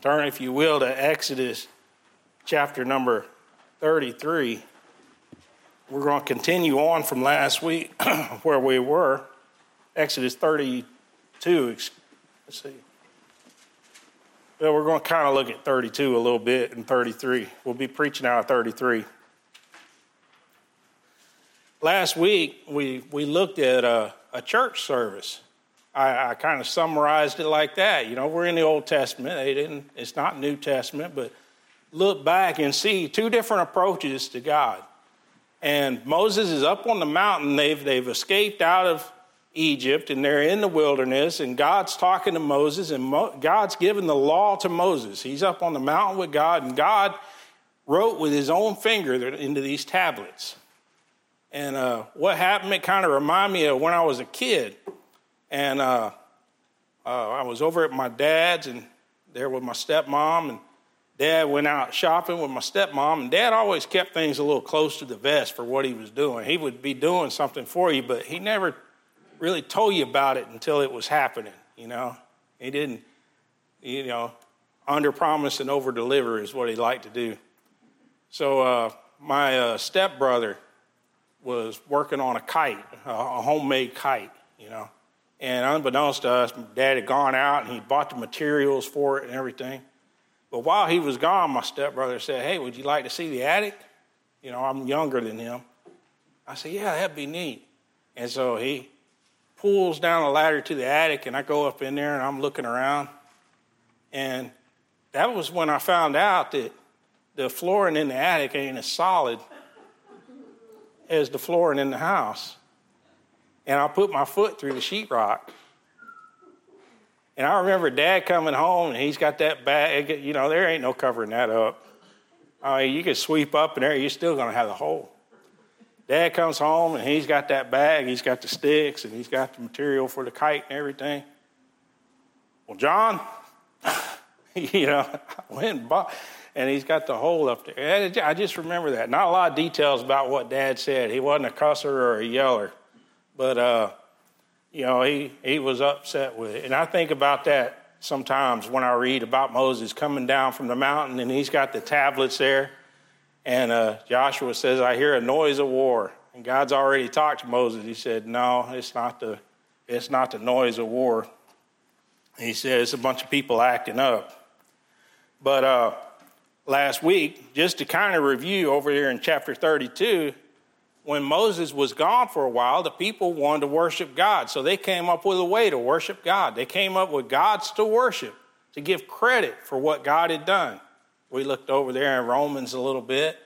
Turn, if you will, to Exodus chapter number 33. We're going to continue on from last week where we were. Exodus 32. Let's see. Well, we're going to kind of look at 32 a little bit and 33. We'll be preaching out of 33. Last week, we, we looked at a, a church service. I, I kind of summarized it like that. You know, we're in the Old Testament. They didn't, it's not New Testament, but look back and see two different approaches to God. And Moses is up on the mountain. They've, they've escaped out of Egypt and they're in the wilderness. And God's talking to Moses, and Mo, God's given the law to Moses. He's up on the mountain with God, and God wrote with his own finger into these tablets. And uh, what happened, it kind of reminded me of when I was a kid. And uh, uh, I was over at my dad's and there with my stepmom. And dad went out shopping with my stepmom. And dad always kept things a little close to the vest for what he was doing. He would be doing something for you, but he never really told you about it until it was happening, you know? He didn't, you know, under promise and over deliver is what he liked to do. So uh, my uh, stepbrother, was working on a kite, a homemade kite, you know. And unbeknownst to us, dad had gone out and he bought the materials for it and everything. But while he was gone, my stepbrother said, Hey, would you like to see the attic? You know, I'm younger than him. I said, Yeah, that'd be neat. And so he pulls down a ladder to the attic, and I go up in there and I'm looking around. And that was when I found out that the flooring in the attic ain't as solid as the flooring in the house. And I put my foot through the sheetrock. And I remember dad coming home and he's got that bag, you know, there ain't no covering that up. I mean, you can sweep up in there, you're still to have the hole. Dad comes home and he's got that bag, he's got the sticks, and he's got the material for the kite and everything. Well, John, you know, I went and bought, and he's got the hole up there. I just remember that. Not a lot of details about what Dad said. He wasn't a cusser or a yeller, but uh, you know he he was upset with it. And I think about that sometimes when I read about Moses coming down from the mountain, and he's got the tablets there, and uh, Joshua says, "I hear a noise of war." And God's already talked to Moses. He said, "No, it's not the it's not the noise of war." He said, "It's a bunch of people acting up." But uh, last week, just to kind of review over here in chapter 32, when Moses was gone for a while, the people wanted to worship God. So they came up with a way to worship God. They came up with gods to worship, to give credit for what God had done. We looked over there in Romans a little bit.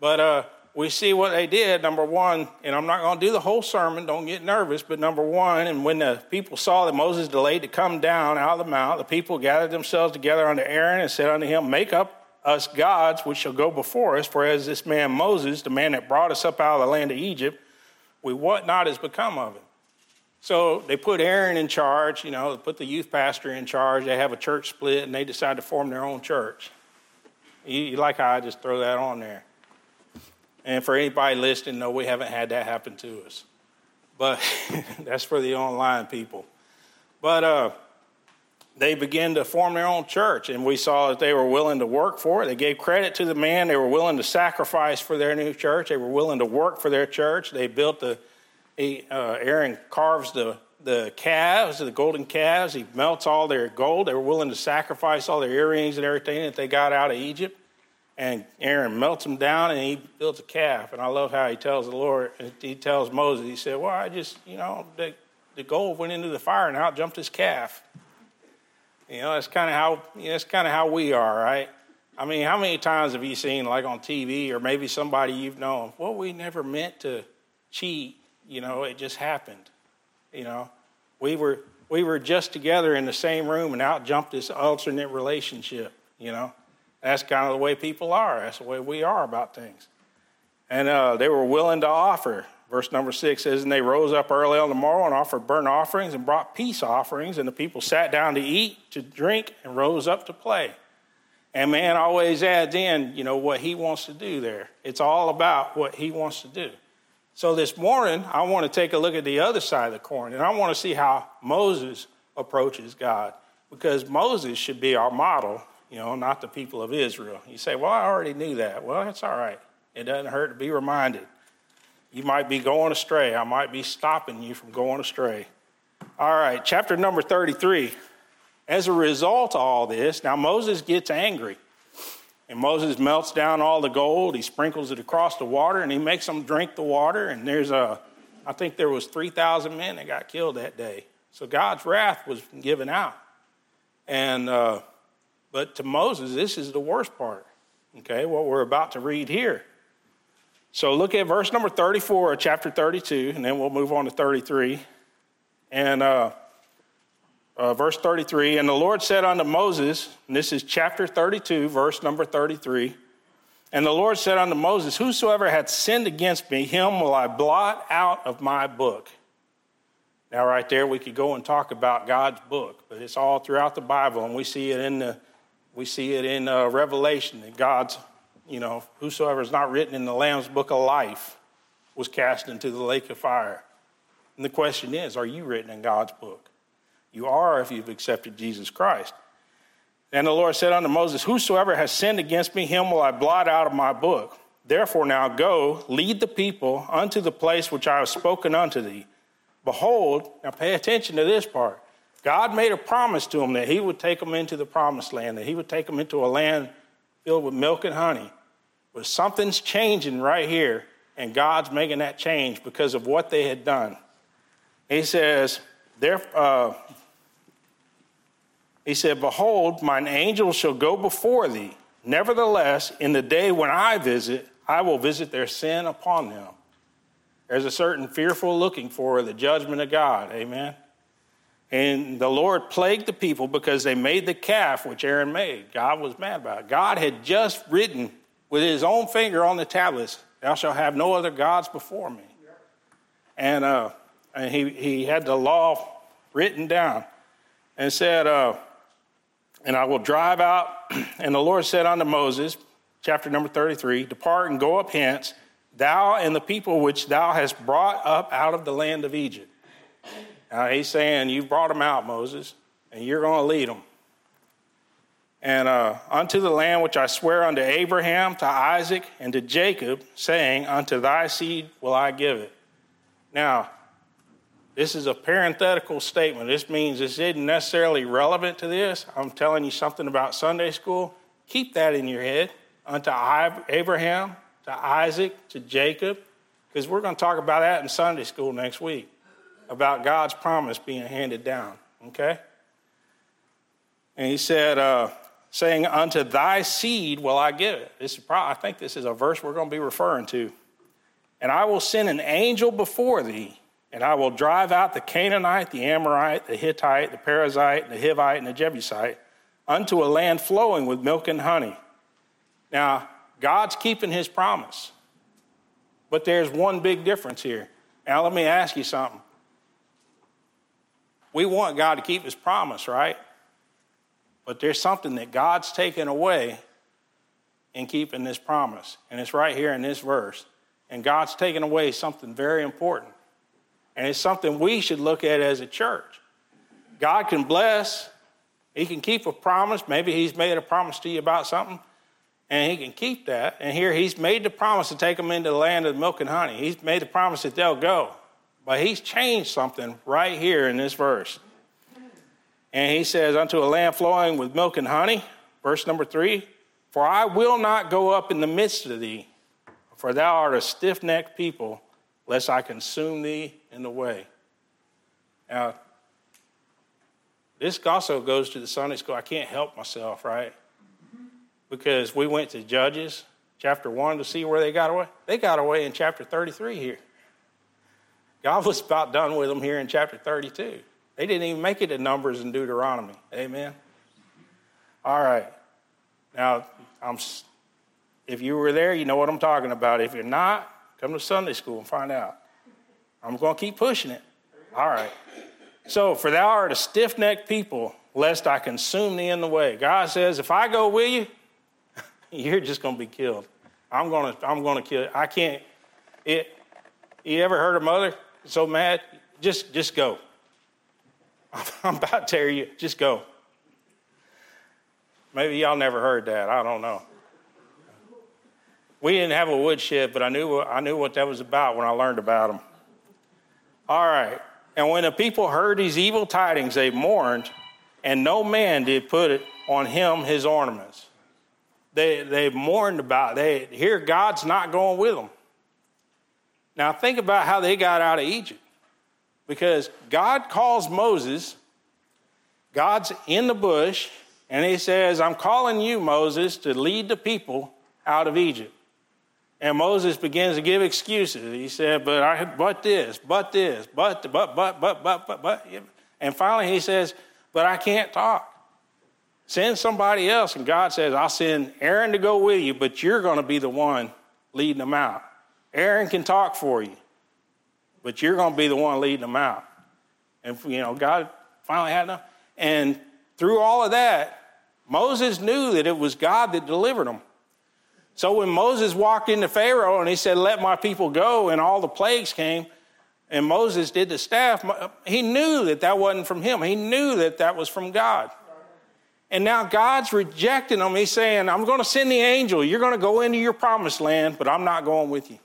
But uh, we see what they did. Number one, and I'm not going to do the whole sermon, don't get nervous, but number one, and when the people saw that Moses delayed to come down out of the mount, the people gathered themselves together unto Aaron and said unto him, Make up us gods which shall go before us, for as this man Moses, the man that brought us up out of the land of Egypt, we what not has become of him. So they put Aaron in charge, you know, they put the youth pastor in charge. They have a church split and they decide to form their own church. You, you like how I just throw that on there. And for anybody listening, no, we haven't had that happen to us. But that's for the online people. But uh, they began to form their own church, and we saw that they were willing to work for it. They gave credit to the man. They were willing to sacrifice for their new church. They were willing to work for their church. They built the, he, uh, Aaron carves the, the calves, the golden calves. He melts all their gold. They were willing to sacrifice all their earrings and everything that they got out of Egypt. And Aaron melts them down and he builds a calf. And I love how he tells the Lord, he tells Moses, he said, Well, I just, you know, the, the gold went into the fire and out jumped his calf. You know, that's kind of how you know, kind of how we are, right? I mean, how many times have you seen, like on TV, or maybe somebody you've known? Well, we never meant to cheat. You know, it just happened. You know, we were we were just together in the same room, and out jumped this alternate relationship. You know, that's kind of the way people are. That's the way we are about things. And uh, they were willing to offer. Verse number six says, And they rose up early on the morrow and offered burnt offerings and brought peace offerings. And the people sat down to eat, to drink, and rose up to play. And man always adds in, you know, what he wants to do there. It's all about what he wants to do. So this morning, I want to take a look at the other side of the coin, and I want to see how Moses approaches God, because Moses should be our model. you know, not the people of Israel. You say, well, I already knew that. Well, that's all right. It doesn't hurt to be reminded. You might be going astray. I might be stopping you from going astray. All right, chapter number 33. As a result of all this, now Moses gets angry. And Moses melts down all the gold. He sprinkles it across the water and he makes them drink the water. And there's a, I think there was 3,000 men that got killed that day. So God's wrath was given out. And, uh, but to Moses, this is the worst part. Okay, what we're about to read here. So look at verse number 34 of chapter 32, and then we'll move on to 33. And uh, uh, verse 33 And the Lord said unto Moses, and this is chapter 32, verse number 33. And the Lord said unto Moses, Whosoever hath sinned against me, him will I blot out of my book. Now, right there, we could go and talk about God's book, but it's all throughout the Bible, and we see it in the we see it in uh, Revelation that God's, you know, whosoever is not written in the Lamb's book of life was cast into the lake of fire. And the question is, are you written in God's book? You are if you've accepted Jesus Christ. And the Lord said unto Moses, Whosoever has sinned against me, him will I blot out of my book. Therefore, now go, lead the people unto the place which I have spoken unto thee. Behold, now pay attention to this part. God made a promise to them that He would take them into the promised land, that He would take them into a land filled with milk and honey. But something's changing right here, and God's making that change because of what they had done. He says, there, uh, he said, Behold, mine angel shall go before thee. Nevertheless, in the day when I visit, I will visit their sin upon them. There's a certain fearful looking for the judgment of God. Amen. And the Lord plagued the people because they made the calf which Aaron made. God was mad about it. God had just written with his own finger on the tablets, Thou shalt have no other gods before me. And, uh, and he, he had the law written down and said, uh, and I will drive out. And the Lord said unto Moses, chapter number 33, Depart and go up hence, thou and the people which thou hast brought up out of the land of Egypt. Now he's saying, You brought them out, Moses, and you're going to lead them. And uh, unto the land which I swear unto Abraham, to Isaac, and to Jacob, saying, Unto thy seed will I give it. Now, this is a parenthetical statement. This means this isn't necessarily relevant to this. I'm telling you something about Sunday school. Keep that in your head. Unto Abraham, to Isaac, to Jacob, because we're going to talk about that in Sunday school next week about God's promise being handed down. Okay? And he said, uh, saying, Unto thy seed will I give it. This is probably, I think this is a verse we're going to be referring to. And I will send an angel before thee and I will drive out the Canaanite, the Amorite, the Hittite, the Perizzite, the Hivite, and the Jebusite unto a land flowing with milk and honey. Now, God's keeping his promise. But there's one big difference here. Now, let me ask you something. We want God to keep his promise, right? But there's something that God's taken away in keeping this promise. And it's right here in this verse. And God's taken away something very important. And it's something we should look at as a church. God can bless, He can keep a promise. Maybe He's made a promise to you about something, and He can keep that. And here He's made the promise to take them into the land of milk and honey. He's made the promise that they'll go. But He's changed something right here in this verse. And He says, Unto a land flowing with milk and honey, verse number three, For I will not go up in the midst of thee, for thou art a stiff necked people lest I consume thee in the way. Now, this also goes to the Sunday school. I can't help myself, right? Because we went to Judges chapter 1 to see where they got away. They got away in chapter 33 here. God was about done with them here in chapter 32. They didn't even make it to Numbers and Deuteronomy. Amen. All right. Now, I'm, if you were there, you know what I'm talking about. If you're not, Come to Sunday school and find out. I'm going to keep pushing it. All right. So, for thou art a stiff necked people, lest I consume thee in the way. God says, if I go with you, you're just going to be killed. I'm going to, I'm going to kill you. I can't. It, you ever heard a mother so mad? Just, just go. I'm about to tear you. Just go. Maybe y'all never heard that. I don't know. We didn't have a woodshed, but I knew, I knew what that was about when I learned about them. All right. And when the people heard these evil tidings, they mourned, and no man did put on him his ornaments. They, they mourned about. They hear God's not going with them. Now think about how they got out of Egypt. Because God calls Moses, God's in the bush, and he says, I'm calling you, Moses, to lead the people out of Egypt. And Moses begins to give excuses. He said, But I but this, but this, but but but but but but but and finally he says, But I can't talk. Send somebody else. And God says, I'll send Aaron to go with you, but you're going to be the one leading them out. Aaron can talk for you, but you're going to be the one leading them out. And, you know, God finally had enough. And through all of that, Moses knew that it was God that delivered them. So when Moses walked into Pharaoh and he said, Let my people go, and all the plagues came, and Moses did the staff, he knew that that wasn't from him. He knew that that was from God. And now God's rejecting them. He's saying, I'm going to send the angel. You're going to go into your promised land, but I'm not going with you.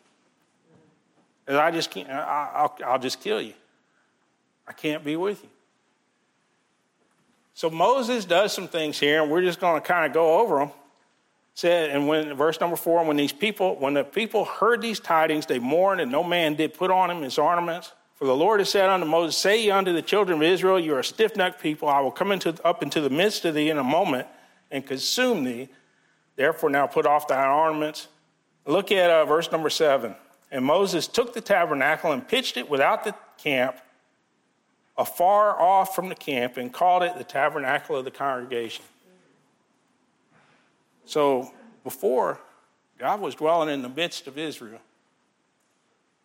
I just can't, I, will I'll just kill you. I can't be with you. So Moses does some things here, and we're just going to kind of go over them. Said, and when verse number four, when these people, when the people heard these tidings, they mourned, and no man did put on him his ornaments. For the Lord has said unto Moses, Say ye unto the children of Israel, You are a stiff necked people. I will come into, up into the midst of thee in a moment and consume thee. Therefore, now put off thine ornaments. Look at uh, verse number seven. And Moses took the tabernacle and pitched it without the camp, afar off from the camp, and called it the tabernacle of the congregation. So before, God was dwelling in the midst of Israel.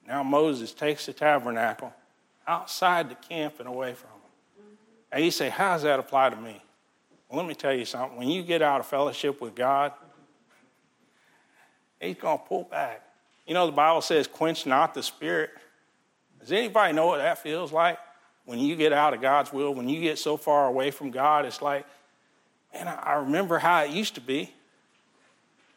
Now Moses takes the tabernacle outside the camp and away from them. And you say, How does that apply to me? Well, let me tell you something. When you get out of fellowship with God, He's going to pull back. You know, the Bible says, quench not the spirit. Does anybody know what that feels like? When you get out of God's will, when you get so far away from God, it's like, man, I remember how it used to be.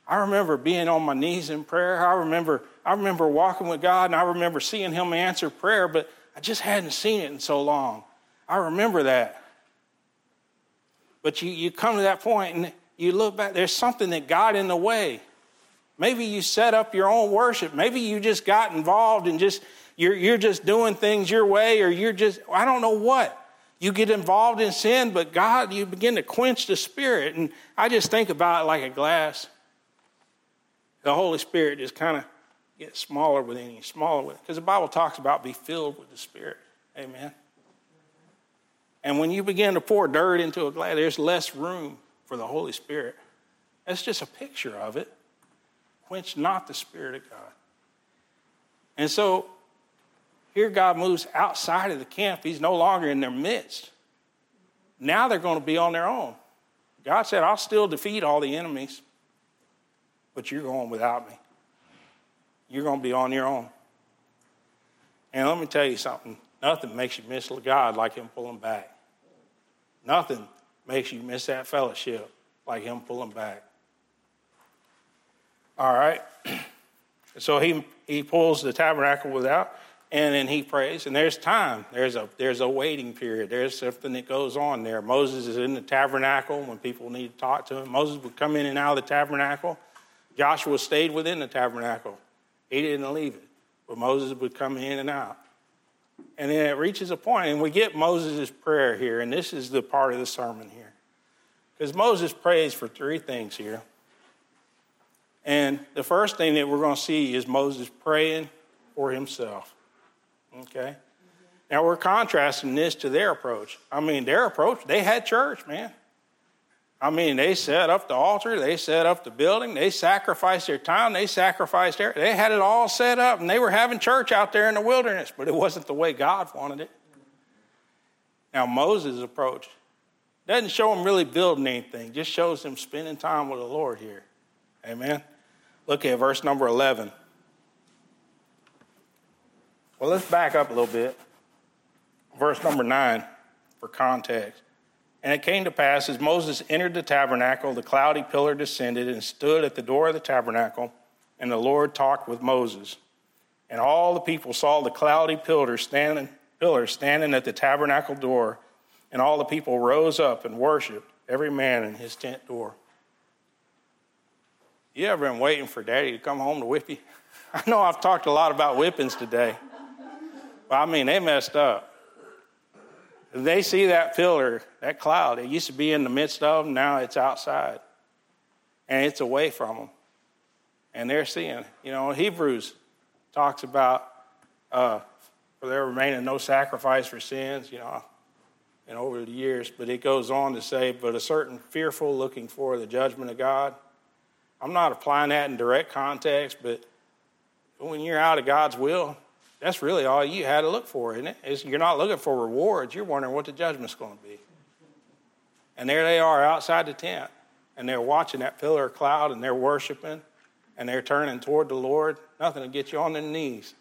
I remember being on my knees in prayer. I remember, I remember walking with God and I remember seeing Him answer prayer, but I just hadn't seen it in so long. I remember that. But you, you come to that point and you look back, there's something that got in the way. Maybe you set up your own worship. Maybe you just got involved and just you're, you're just doing things your way, or you're just, I don't know what. You get involved in sin, but God, you begin to quench the spirit. And I just think about it like a glass the Holy Spirit just kind of gets smaller within you, smaller with because the Bible talks about be filled with the Spirit. Amen. And when you begin to pour dirt into a glass, there's less room for the Holy Spirit. That's just a picture of it. Quench not the Spirit of God. And so here God moves outside of the camp. He's no longer in their midst. Now they're going to be on their own. God said, I'll still defeat all the enemies but you're going without me. You're going to be on your own. And let me tell you something nothing makes you miss God like Him pulling back. Nothing makes you miss that fellowship like Him pulling back. All right. So he, he pulls the tabernacle without, and then he prays. And there's time. There's a, there's a waiting period. There's something that goes on there. Moses is in the tabernacle when people need to talk to him. Moses would come in and out of the tabernacle. Joshua stayed within the tabernacle, he didn't leave it. But Moses would come in and out. And then it reaches a point, and we get Moses' prayer here, and this is the part of the sermon here. Because Moses prays for three things here. And the first thing that we're going to see is Moses praying for himself. Okay? Now we're contrasting this to their approach. I mean, their approach, they had church, man. I mean, they set up the altar, they set up the building, they sacrificed their time, they sacrificed their, they had it all set up, and they were having church out there in the wilderness, but it wasn't the way God wanted it. Now, Moses' approach doesn't show him really building anything, just shows him spending time with the Lord here. Amen. Look at verse number 11. Well, let's back up a little bit. Verse number 9 for context. And it came to pass as Moses entered the tabernacle, the cloudy pillar descended and stood at the door of the tabernacle, and the Lord talked with Moses. And all the people saw the cloudy pillar standing, pillar standing at the tabernacle door, and all the people rose up and worshiped, every man in his tent door. You ever been waiting for daddy to come home to whip you? I know I've talked a lot about whippings today, but I mean, they messed up they see that pillar, that cloud, it used to be in the midst of them, now it's outside. And it's away from them. And they're seeing, you know, Hebrews talks about uh, for there remaining no sacrifice for sins, you know, and over the years, but it goes on to say, but a certain fearful looking for the judgment of God. I'm not applying that in direct context, but when you're out of God's will, that's really all you had to look for, isn't it? Is you're not looking for rewards. You're wondering what the judgment's going to be. And there they are outside the tent, and they're watching that pillar of cloud, and they're worshiping, and they're turning toward the Lord. Nothing to get you on their knees,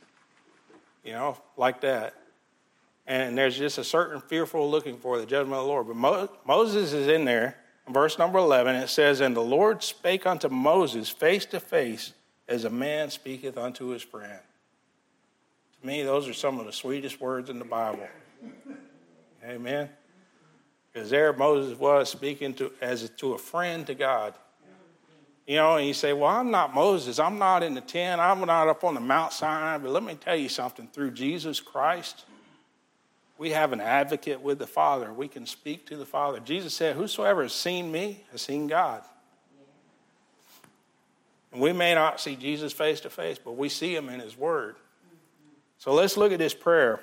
you know, like that. And there's just a certain fearful looking for the judgment of the Lord. But Mo- Moses is in there. Verse number 11, it says, And the Lord spake unto Moses face to face as a man speaketh unto his friend To me, those are some of the sweetest words in the Bible. Amen. Because there Moses was speaking to as to a friend to God. You know, and you say, Well, I'm not Moses. I'm not in the tent. I'm not up on the Mount Sinai. But let me tell you something through Jesus Christ, we have an advocate with the Father. We can speak to the Father. Jesus said, Whosoever has seen me has seen God. And we may not see Jesus face to face, but we see him in his word. So let's look at this prayer. It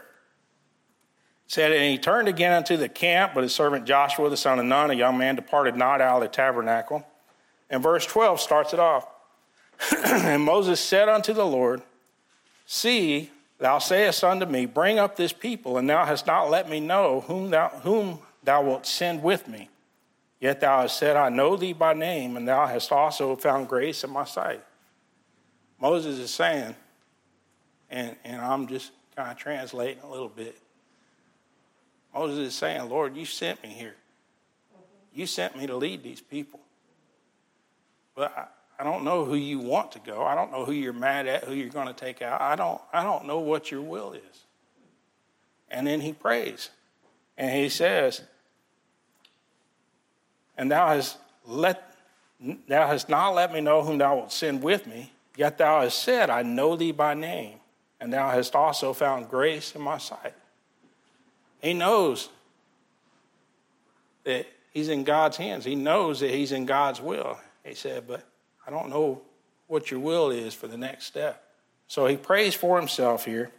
said, And he turned again unto the camp, but his servant Joshua, the son of Nun, a young man, departed not out of the tabernacle. And verse 12 starts it off. and Moses said unto the Lord, See, thou sayest unto me, Bring up this people, and thou hast not let me know whom thou, whom thou wilt send with me. Yet thou hast said, I know thee by name, and thou hast also found grace in my sight. Moses is saying, and, and I'm just kind of translating a little bit. Moses is saying, Lord, you sent me here. You sent me to lead these people. But I, I don't know who you want to go. I don't know who you're mad at, who you're going to take out. I don't, I don't know what your will is. And then he prays. And he says, And thou hast let thou hast not let me know whom thou wilt send with me, yet thou hast said, I know thee by name and thou hast also found grace in my sight. He knows that he's in God's hands. He knows that he's in God's will. He said, But I don't know what your will is for the next step. So he prays for himself here.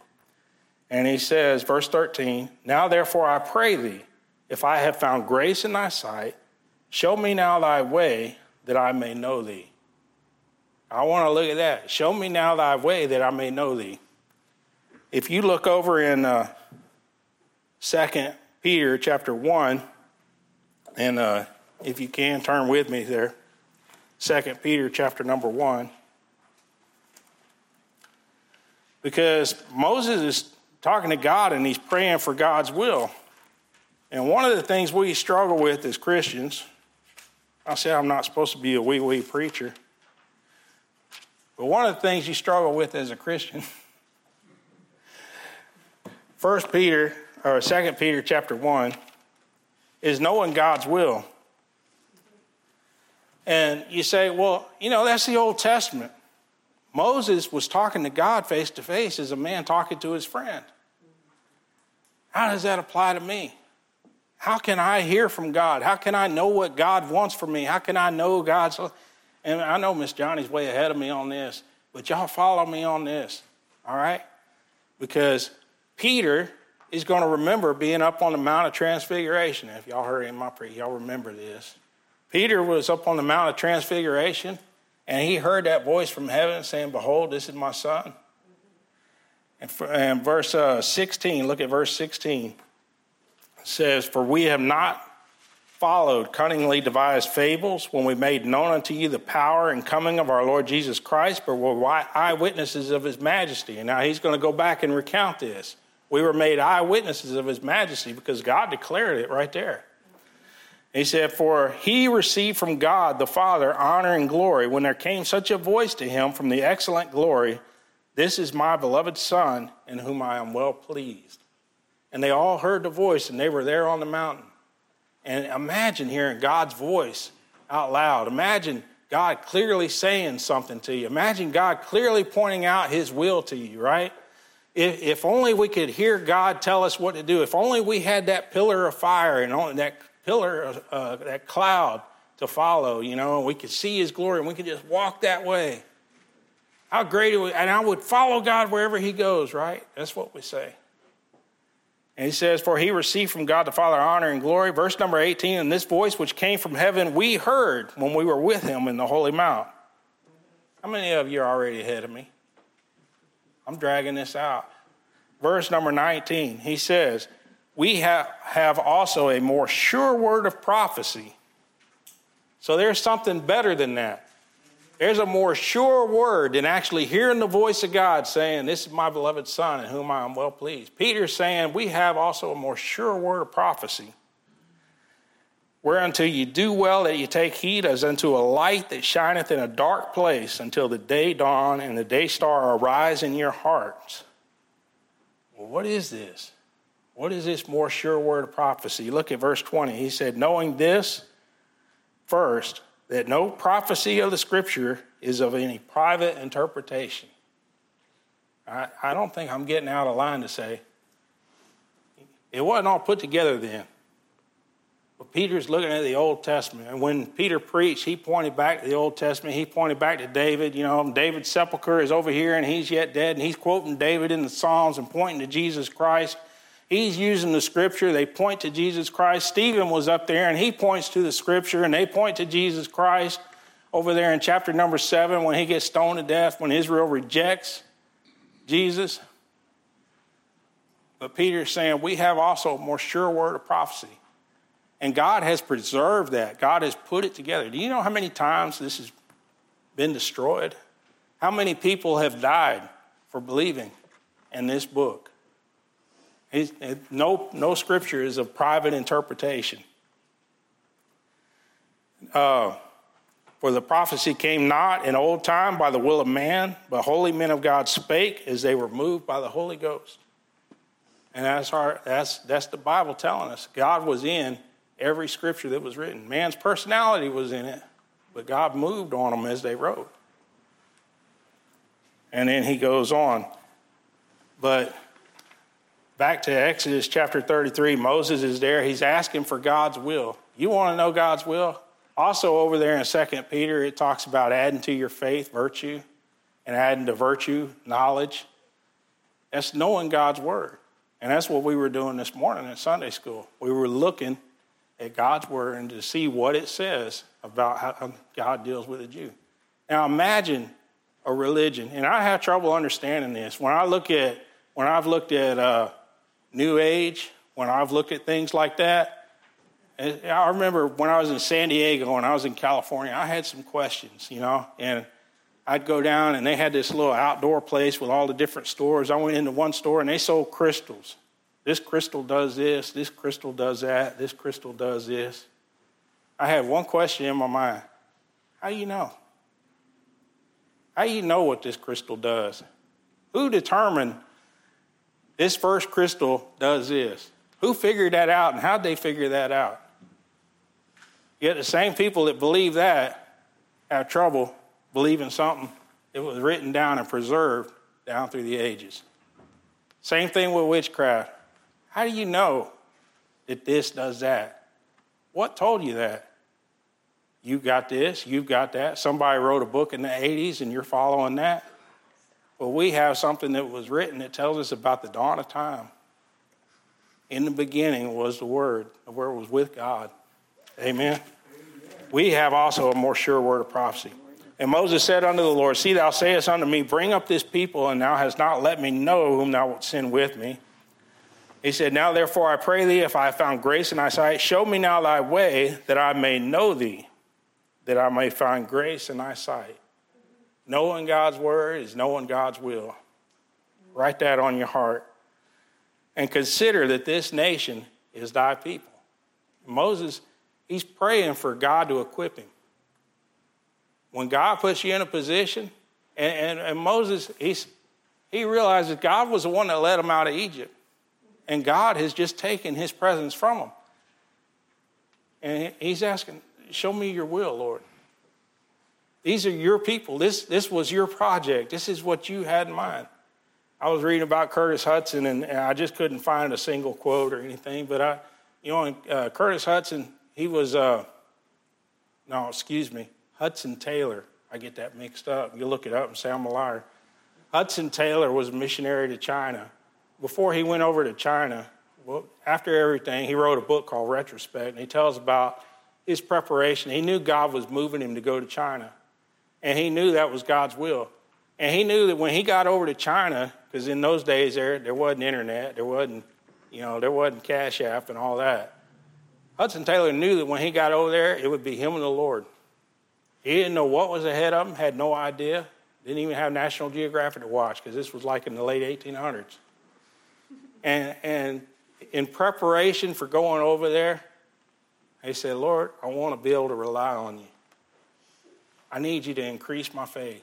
And he says, verse 13, Now therefore I pray thee, if I have found grace in thy sight, show me now thy way that I may know thee. I want to look at that. Show me now thy way that I may know thee. If you look over in uh, 2 Peter chapter 1, and uh, if you can turn with me there, 2 Peter chapter number 1. Because Moses is talking to God and he's praying for God's will. And one of the things we struggle with as Christians, I said I'm not supposed to be a wee wee preacher, but one of the things you struggle with as a Christian First Peter or Second Peter chapter one is knowing God's will. And you say, well, you know, that's the Old Testament. Moses was talking to God face to face as a man talking to his friend. How does that apply to me? How can I hear from God? How can I know what God wants for me? How can I know God's. And I know Miss Johnny's way ahead of me on this, but y'all follow me on this, all right? Because Peter is going to remember being up on the Mount of Transfiguration. If y'all heard in my pre, y'all remember this. Peter was up on the Mount of Transfiguration, and he heard that voice from heaven saying, Behold, this is my son. And, for, and verse uh, 16, look at verse 16. It says, For we have not followed cunningly devised fables when we made known unto you the power and coming of our Lord Jesus Christ, but were eyewitnesses of his majesty. And now he's going to go back and recount this. We were made eyewitnesses of his majesty because God declared it right there. He said, For he received from God the Father honor and glory when there came such a voice to him from the excellent glory This is my beloved Son, in whom I am well pleased. And they all heard the voice, and they were there on the mountain. And imagine hearing God's voice out loud. Imagine God clearly saying something to you. Imagine God clearly pointing out his will to you, right? If, if only we could hear God tell us what to do. If only we had that pillar of fire and that pillar, uh, that cloud to follow, you know, and we could see his glory and we could just walk that way. How great it would, and I would follow God wherever he goes, right? That's what we say. And he says, For he received from God the Father honor and glory. Verse number 18, and this voice which came from heaven we heard when we were with him in the Holy Mount. How many of you are already ahead of me? I'm dragging this out. Verse number 19, he says, we have, have also a more sure word of prophecy. So there's something better than that. There's a more sure word than actually hearing the voice of God saying, This is my beloved Son in whom I am well pleased. Peter's saying, We have also a more sure word of prophecy. Whereunto you do well that you take heed as unto a light that shineth in a dark place until the day dawn and the day star arise in your hearts. Well, what is this? What is this more sure word of prophecy? Look at verse 20. He said, Knowing this first, that no prophecy of the scripture is of any private interpretation. I, I don't think I'm getting out of line to say it wasn't all put together then. But Peter's looking at the Old Testament. And when Peter preached, he pointed back to the Old Testament. He pointed back to David. You know, David's sepulchre is over here and he's yet dead. And he's quoting David in the Psalms and pointing to Jesus Christ. He's using the scripture. They point to Jesus Christ. Stephen was up there and he points to the scripture and they point to Jesus Christ over there in chapter number seven when he gets stoned to death, when Israel rejects Jesus. But Peter's saying we have also a more sure word of prophecy. And God has preserved that. God has put it together. Do you know how many times this has been destroyed? How many people have died for believing in this book? No, no scripture is of private interpretation. Uh, for the prophecy came not in old time by the will of man, but holy men of God spake as they were moved by the Holy Ghost. And that's, our, that's, that's the Bible telling us. God was in every scripture that was written. Man's personality was in it, but God moved on them as they wrote. And then he goes on. But back to Exodus chapter 33, Moses is there. He's asking for God's will. You want to know God's will? Also, over there in 2 Peter, it talks about adding to your faith virtue and adding to virtue knowledge. That's knowing God's word. And that's what we were doing this morning in Sunday school. We were looking at God's word and to see what it says about how God deals with a Jew. Now imagine a religion, and I have trouble understanding this. When I look at when I've looked at uh, New Age, when I've looked at things like that, eh, I remember when I was in San Diego and I was in California, I had some questions, you know, and I'd go down and they had this little outdoor place with all the different stores. I went into one store and they sold crystals. This crystal does this, this crystal does that, this crystal does this. I had one question in my mind How do you know? How do you know what this crystal does? Who determined this first crystal does this. Who figured that out and how'd they figure that out? Yet the same people that believe that have trouble believing something that was written down and preserved down through the ages. Same thing with witchcraft. How do you know that this does that? What told you that? You got this, you've got that. Somebody wrote a book in the 80s and you're following that. Well, we have something that was written that tells us about the dawn of time. In the beginning was the Word, the Word was with God. Amen. We have also a more sure word of prophecy. And Moses said unto the Lord, See, thou sayest unto me, Bring up this people, and thou hast not let me know whom thou wilt send with me. He said, Now therefore I pray thee, if I have found grace in thy sight, show me now thy way, that I may know thee, that I may find grace in thy sight. Knowing God's word is knowing God's will. Write that on your heart. And consider that this nation is thy people. Moses, He's praying for God to equip him. When God puts you in a position, and, and, and Moses, he's, he realizes God was the one that led him out of Egypt. And God has just taken his presence from him. And he's asking, Show me your will, Lord. These are your people. This, this was your project. This is what you had in mind. I was reading about Curtis Hudson, and, and I just couldn't find a single quote or anything. But I, you know, uh, Curtis Hudson, he was, uh, no, excuse me, Hudson Taylor. I get that mixed up. You look it up and say I'm a liar. Hudson Taylor was a missionary to China. Before he went over to China, well, after everything, he wrote a book called Retrospect, and he tells about his preparation. He knew God was moving him to go to China, and he knew that was God's will. And he knew that when he got over to China, because in those days there there wasn't internet, there wasn't, you know, there wasn't Cash App and all that. Hudson Taylor knew that when he got over there, it would be him and the Lord. He didn't know what was ahead of him, had no idea. Didn't even have National Geographic to watch because this was like in the late 1800s. And, and in preparation for going over there, he said, Lord, I want to be able to rely on you. I need you to increase my faith.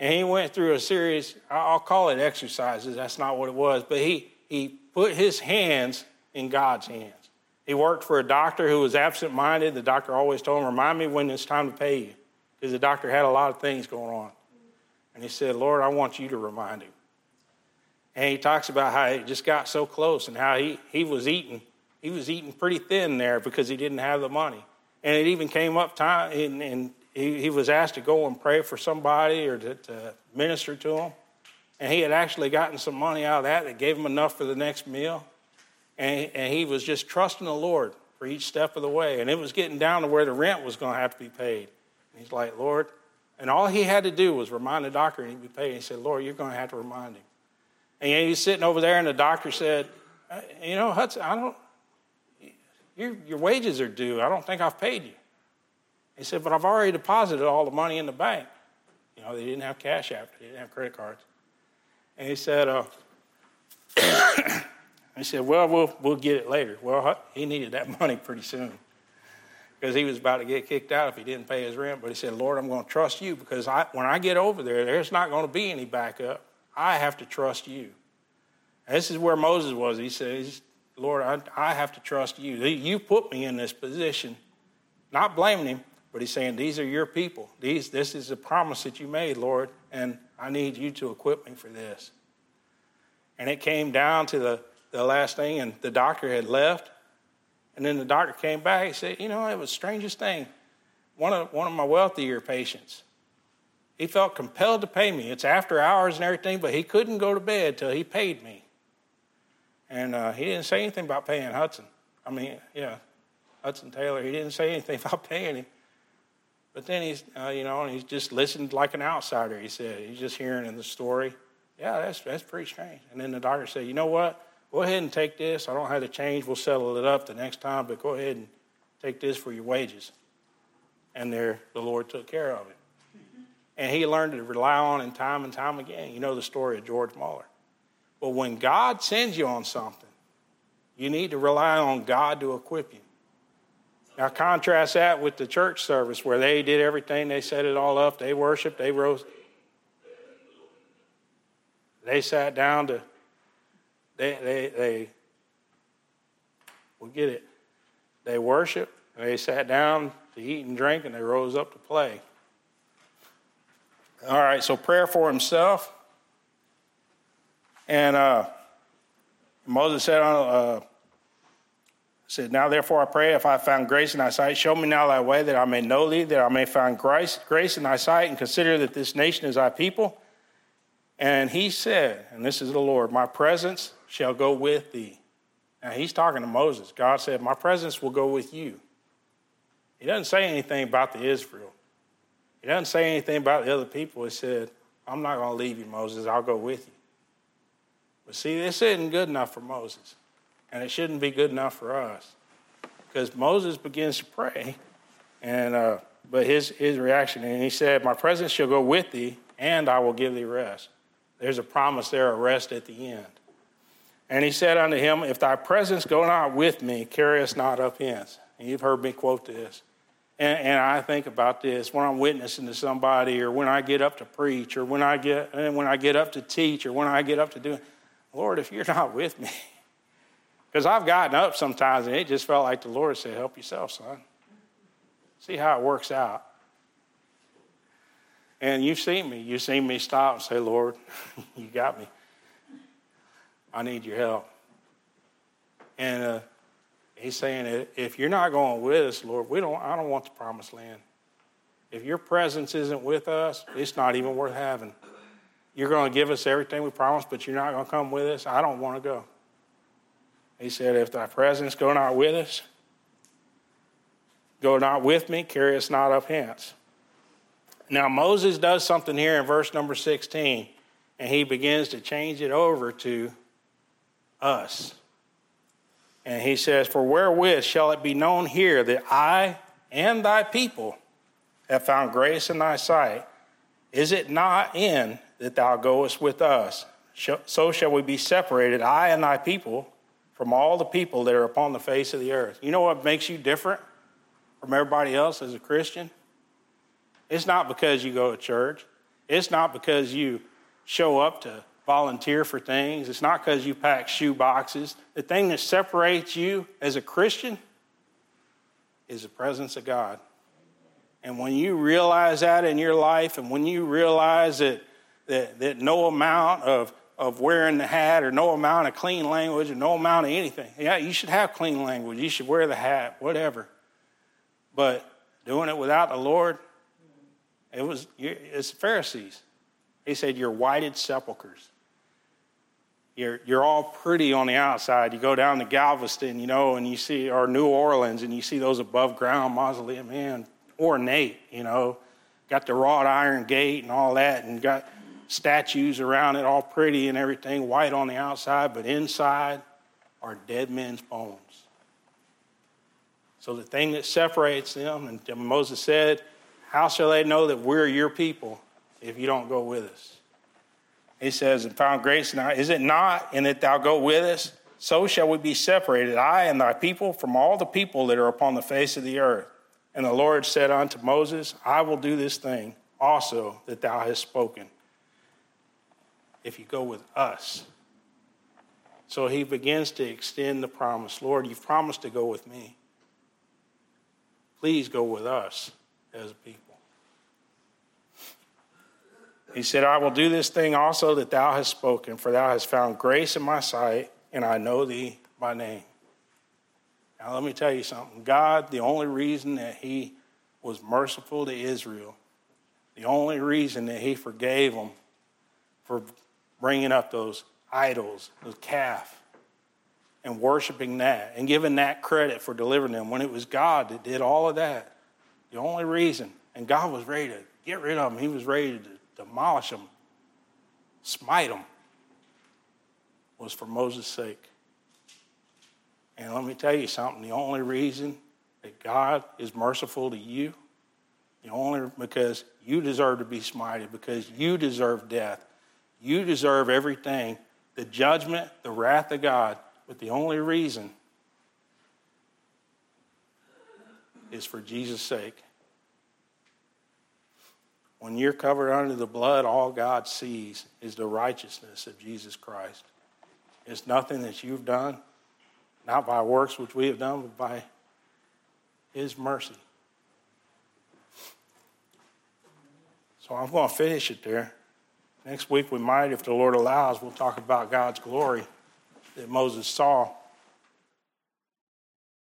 And he went through a series, I'll call it exercises, that's not what it was, but he, he put his hands in God's hands. He worked for a doctor who was absent minded. The doctor always told him, Remind me when it's time to pay you, because the doctor had a lot of things going on. And he said, Lord, I want you to remind him. And he talks about how he just got so close and how he, he was eating. He was eating pretty thin there because he didn't have the money. And it even came up time, and he, he, was asked to go and pray for somebody or to, to minister to him. And he had actually gotten some money out of that that gave him enough for the next meal. And, and he was just trusting the Lord for each step of the way. And it was getting down to where the rent was going to have to be paid. And he's like, Lord, and all he had to do was remind the doctor and he'd be paid. And he said, Lord, you're going to have to remind him. And he's sitting over there, and the doctor said, uh, You know, Hudson, I don't, your, your wages are due. I don't think I've paid you. He said, But I've already deposited all the money in the bank. You know, they didn't have Cash App, they didn't have credit cards. And he said, uh, he said, Well, we'll, we'll get it later. Well, he needed that money pretty soon because he was about to get kicked out if he didn't pay his rent. But he said, Lord, I'm going to trust you because I, when I get over there, there's not going to be any backup. I have to trust you. And this is where Moses was. He says, Lord, I, I have to trust you. You put me in this position. Not blaming him, but he's saying, These are your people. These, this is a promise that you made, Lord, and I need you to equip me for this. And it came down to the, the last thing, and the doctor had left. And then the doctor came back. He said, You know, it was the strangest thing. One of, one of my wealthier patients, he felt compelled to pay me. It's after hours and everything, but he couldn't go to bed till he paid me. And uh, he didn't say anything about paying Hudson. I mean, yeah, Hudson Taylor. He didn't say anything about paying him. But then he's, uh, you know, and he's just listened like an outsider. He said he's just hearing in the story. Yeah, that's that's pretty strange. And then the doctor said, you know what? Go ahead and take this. I don't have to change. We'll settle it up the next time, but go ahead and take this for your wages. And there, the Lord took care of it. And he learned to rely on him time and time again. You know the story of George Muller. But when God sends you on something, you need to rely on God to equip you. Now, contrast that with the church service where they did everything, they set it all up, they worshiped, they rose. They sat down to they, they, they we get it. They worshiped, they sat down to eat and drink, and they rose up to play. All right, so prayer for himself. And uh, Moses said, uh, said, Now therefore I pray, if I found grace in thy sight, show me now thy way that I may know thee, that I may find grace, grace in thy sight, and consider that this nation is thy people. And he said, and this is the Lord, my presence shall go with thee. Now he's talking to Moses. God said, My presence will go with you. He doesn't say anything about the Israel. He doesn't say anything about the other people. He said, I'm not going to leave you, Moses. I'll go with you. But see, this isn't good enough for Moses. And it shouldn't be good enough for us. Because Moses begins to pray, and uh, but his, his reaction, and he said, My presence shall go with thee, and I will give thee rest. There's a promise there, a rest at the end. And he said unto him, If thy presence go not with me, carry us not up hence. And you've heard me quote this. And, and, I think about this when I'm witnessing to somebody, or when I get up to preach, or when I get and when I get up to teach, or when I get up to do. Lord, if you're not with me, because I've gotten up sometimes and it just felt like the Lord said, "Help yourself, son." See how it works out. And you've seen me. You've seen me stop and say, "Lord, you got me. I need your help." And uh, he's saying, if you're not going with us, Lord, we don't, I don't want the promised land. If your presence isn't with us, it's not even worth having. You're going to give us everything we promised, but you're not going to come with us. I don't want to go. He said, if thy presence go not with us, go not with me, carry us not up hence. Now, Moses does something here in verse number 16, and he begins to change it over to us. And he says, For wherewith shall it be known here that I and thy people have found grace in thy sight? Is it not in that thou goest with us? So shall we be separated, I and thy people, from all the people that are upon the face of the earth. You know what makes you different from everybody else as a Christian? It's not because you go to church. It's not because you show up to volunteer for things. It's not because you pack shoe boxes. The thing that separates you as a Christian is the presence of God. And when you realize that in your life, and when you realize that, that, that no amount of, of wearing the hat, or no amount of clean language, or no amount of anything, yeah, you should have clean language. You should wear the hat, whatever. But doing it without the Lord, it was it's Pharisees. He said, You're whited sepulchres you're, you're all pretty on the outside. You go down to Galveston, you know, and you see, or New Orleans, and you see those above ground mausoleum, man, ornate, you know, got the wrought iron gate and all that, and got statues around it, all pretty and everything, white on the outside, but inside are dead men's bones. So the thing that separates them, and Moses said, How shall they know that we're your people if you don't go with us? He says, and found grace now. Is it not in that thou go with us? So shall we be separated, I and thy people, from all the people that are upon the face of the earth. And the Lord said unto Moses, I will do this thing also that thou hast spoken, if you go with us. So he begins to extend the promise Lord, you've promised to go with me. Please go with us as a people. He said, I will do this thing also that thou hast spoken, for thou hast found grace in my sight, and I know thee by name. Now, let me tell you something. God, the only reason that he was merciful to Israel, the only reason that he forgave them for bringing up those idols, those calf, and worshiping that, and giving that credit for delivering them when it was God that did all of that. The only reason, and God was ready to get rid of them, he was ready to demolish them, smite them, was for Moses' sake. And let me tell you something the only reason that God is merciful to you, the only because you deserve to be smited, because you deserve death. You deserve everything the judgment, the wrath of God. But the only reason is for Jesus' sake. When you're covered under the blood, all God sees is the righteousness of Jesus Christ. It's nothing that you've done, not by works which we have done, but by His mercy. So I'm going to finish it there. Next week, we might, if the Lord allows, we'll talk about God's glory that Moses saw